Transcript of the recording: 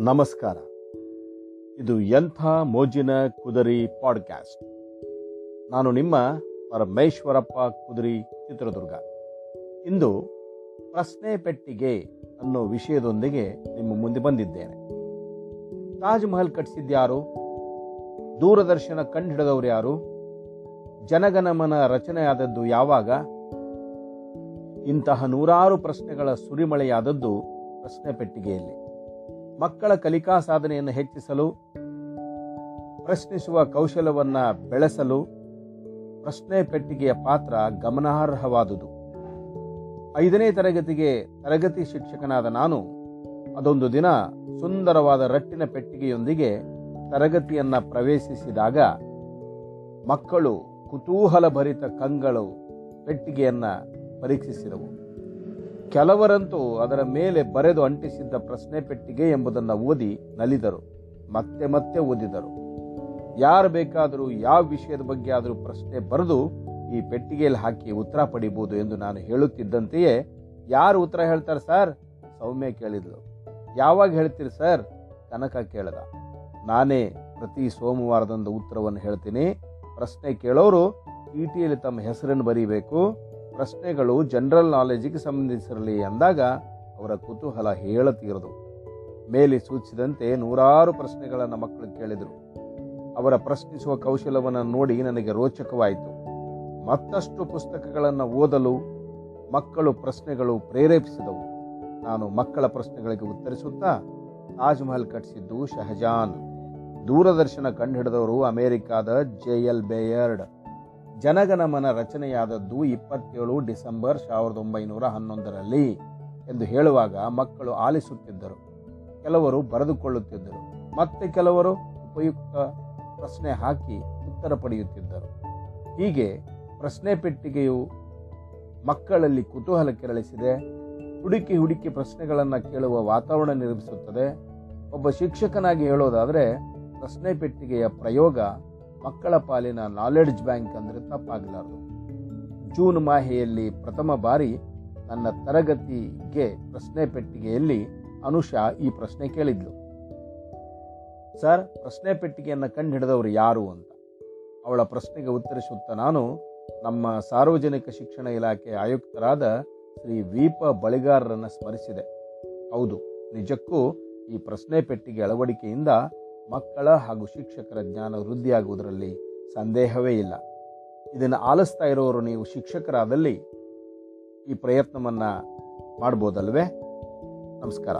ನಮಸ್ಕಾರ. ಇದು ಎಂಥ ಮೋಜಿನ ಕುದರಿ ಪಾಡ್ಕ್ಯಾಸ್ಟ್. ನಾನು ನಿಮ್ಮ ಪರಮೇಶ್ವರಪ್ಪ ಕುದರಿ ಚಿತ್ರದುರ್ಗ. ಇಂದು ಪ್ರಶ್ನೆ ಪೆಟ್ಟಿಗೆ ಅನ್ನೋ ವಿಷಯದೊಂದಿಗೆ ನಿಮ್ಮ ಮುಂದೆ ಬಂದಿದ್ದೇನೆ. ತಾಜ್ ಮಹಲ್ ಕಟ್ಟಿಸಿದ್ಯಾರು ದೂರದರ್ಶನ ಕಂಡುಹಿಡಿದವರು ಯಾರು? ಜನಗಣಮನ ರಚನೆಯಾದದ್ದು ಯಾವಾಗ? ಇಂತಹ ನೂರಾರು ಪ್ರಶ್ನೆಗಳ ಸುರಿಮಳೆಯಾದದ್ದು ಪ್ರಶ್ನೆ ಪೆಟ್ಟಿಗೆಯಲ್ಲಿ. ಮಕ್ಕಳ ಕಲಿಕಾ ಸಾಧನೆಯನ್ನು ಹೆಚ್ಚಿಸಲು, ಪ್ರಶ್ನಿಸುವ ಕೌಶಲವನ್ನು ಬೆಳೆಸಲು ಪ್ರಶ್ನೆ ಪೆಟ್ಟಿಗೆಯ ಪಾತ್ರ ಗಮನಾರ್ಹವಾದುದು. ಐದನೇ ತರಗತಿಗೆ ತರಗತಿ ಶಿಕ್ಷಕನಾದ ನಾನು ಅದೊಂದು ದಿನ ಸುಂದರವಾದ ರಟ್ಟಿನ ಪೆಟ್ಟಿಗೆಯೊಂದಿಗೆ ತರಗತಿಯನ್ನು ಪ್ರವೇಶಿಸಿದಾಗ ಮಕ್ಕಳು ಕುತೂಹಲಭರಿತ ಕಂಗಳು ಪೆಟ್ಟಿಗೆಯನ್ನು ಪರೀಕ್ಷಿಸಿದವು. ಕೆಲವರಂತೂ ಅದರ ಮೇಲೆ ಬರೆದು ಅಂಟಿಸಿದ್ದ ಪ್ರಶ್ನೆ ಪೆಟ್ಟಿಗೆ ಎಂಬುದನ್ನು ಓದಿ ನಲಿದರು, ಮತ್ತೆ ಮತ್ತೆ ಓದಿದರು. ಯಾರು ಬೇಕಾದರೂ, ಯಾವ ವಿಷಯದ ಬಗ್ಗೆ ಆದರೂ ಪ್ರಶ್ನೆ ಬರೆದು ಈ ಪೆಟ್ಟಿಗೆಯಲ್ಲಿ ಹಾಕಿ ಉತ್ತರ ಪಡಿಬೋದು ಎಂದು ನಾನು ಹೇಳುತ್ತಿದ್ದಂತೆಯೇ, ಯಾರು ಉತ್ತರ ಹೇಳ್ತಾರೆ ಸರ್? ಸೌಮ್ಯ ಕೇಳಿದ್ಲು. ಯಾವಾಗ ಹೇಳ್ತೀರಿ ಸರ್? ಕನಕ ಕೇಳದ. ನಾನೇ ಪ್ರತಿ ಸೋಮವಾರದಂದು ಉತ್ತರವನ್ನು ಹೇಳ್ತೀನಿ. ಪ್ರಶ್ನೆ ಕೇಳೋರು ಟಿಯಲ್ಲಿ ತಮ್ಮ ಹೆಸರನ್ನು ಬರೀಬೇಕು. ಪ್ರಶ್ನೆಗಳು ಜನರಲ್ ನಾಲೆಜಿಗೆ ಸಂಬಂಧಿಸಿರಲಿ ಅಂದಾಗ ಅವರ ಕುತೂಹಲ ಹೇಳತೀರದು ಮೇಲೆ ಸೂಚಿಸಿದಂತೆ ನೂರಾರು ಪ್ರಶ್ನೆಗಳನ್ನು ಮಕ್ಕಳು ಕೇಳಿದರು. ಅವರ ಪ್ರಶ್ನಿಸುವ ಕೌಶಲವನ್ನು ನೋಡಿ ನನಗೆ ರೋಚಕವಾಯಿತು. ಮತ್ತಷ್ಟು ಪುಸ್ತಕಗಳನ್ನು ಓದಲು ಮಕ್ಕಳು ಪ್ರಶ್ನೆಗಳು ಪ್ರೇರೇಪಿಸಿದವು. ನಾನು ಮಕ್ಕಳ ಪ್ರಶ್ನೆಗಳಿಗೆ ಉತ್ತರಿಸುತ್ತಾ ತಾಜ್ ಮಹಲ್ ಕಟ್ಟಿಸಿದ್ದು ಶಹಜಾನ್. ದೂರದರ್ಶನ ಕಂಡುಹಿಡಿದವರು ಅಮೆರಿಕಾದ ಜೆ ಎಲ್ ಬೇಯರ್ಡ್. ಜನಗಣಮನ ರಚನೆಯಾದದ್ದು ಇಪ್ಪತ್ತೇಳು ಡಿಸೆಂಬರ್ ಸಾವಿರದ ಒಂಬೈನೂರ ಹನ್ನೊಂದರಲ್ಲಿ ಎಂದು ಹೇಳುವಾಗ ಮಕ್ಕಳು ಆಲಿಸುತ್ತಿದ್ದರು. ಕೆಲವರು ಬರೆದುಕೊಳ್ಳುತ್ತಿದ್ದರು. ಮತ್ತೆ ಕೆಲವರು ಉಪಯುಕ್ತ ಪ್ರಶ್ನೆ ಹಾಕಿ ಉತ್ತರ ಪಡೆಯುತ್ತಿದ್ದರು. ಹೀಗೆ ಪ್ರಶ್ನೆ ಪೆಟ್ಟಿಗೆಯು ಮಕ್ಕಳಲ್ಲಿ ಕುತೂಹಲ ಕೆರಳಿಸಿದೆ. ಹುಡುಕಿ ಹುಡುಕಿ ಪ್ರಶ್ನೆಗಳನ್ನು ಕೇಳುವ ವಾತಾವರಣ ನಿರ್ಮಿಸುತ್ತದೆ. ಒಬ್ಬ ಶಿಕ್ಷಕನಾಗಿ ಹೇಳೋದಾದರೆ ಪ್ರಶ್ನೆ ಪೆಟ್ಟಿಗೆಯ ಪ್ರಯೋಗ ಮಕ್ಕಳ ಪಾಲಿನ ನಾಲೆಡ್ಜ್ ಬ್ಯಾಂಕ್ ಅಂದರೆ ತಪ್ಪಾಗಲಾರದು. ಜೂನ್ ಮಾಹೆಯಲ್ಲಿ ಪ್ರಥಮ ಬಾರಿ ನನ್ನ ತರಗತಿಗೆ ಪ್ರಶ್ನೆ ಪೆಟ್ಟಿಗೆಯಲ್ಲಿ ಅನುಷಾ ಈ ಪ್ರಶ್ನೆ ಕೇಳಿದ್ಲು. ಸರ್, ಪ್ರಶ್ನೆ ಪೆಟ್ಟಿಗೆಯನ್ನು ಕಂಡುಹಿಡಿದವರು ಯಾರು ಅಂತ. ಅವಳ ಪ್ರಶ್ನೆಗೆ ಉತ್ತರಿಸುತ್ತಾ ನಾನು ನಮ್ಮ ಸಾರ್ವಜನಿಕ ಶಿಕ್ಷಣ ಇಲಾಖೆ ಆಯುಕ್ತರಾದ ಶ್ರೀ ವೀಪ ಬಳಿಗಾರರನ್ನು ಸ್ಮರಿಸಿದೆ. ಹೌದು, ನಿಜಕ್ಕೂ ಈ ಪ್ರಶ್ನೆ ಪೆಟ್ಟಿಗೆ ಅಳವಡಿಕೆಯಿಂದ ಮಕ್ಕಳ ಹಾಗೂ ಶಿಕ್ಷಕರ ಜ್ಞಾನ ವೃದ್ಧಿಯಾಗುವುದರಲ್ಲಿ ಸಂದೇಹವೇ ಇಲ್ಲ. ಇದನ್ನು ಆಲಿಸ್ತಾ ಇರೋರು ನೀವು ಶಿಕ್ಷಕರಾದಲ್ಲಿ ಈ ಪ್ರಯತ್ನವನ್ನು ಮಾಡ್ಬೋದಲ್ವೇ? ನಮಸ್ಕಾರ.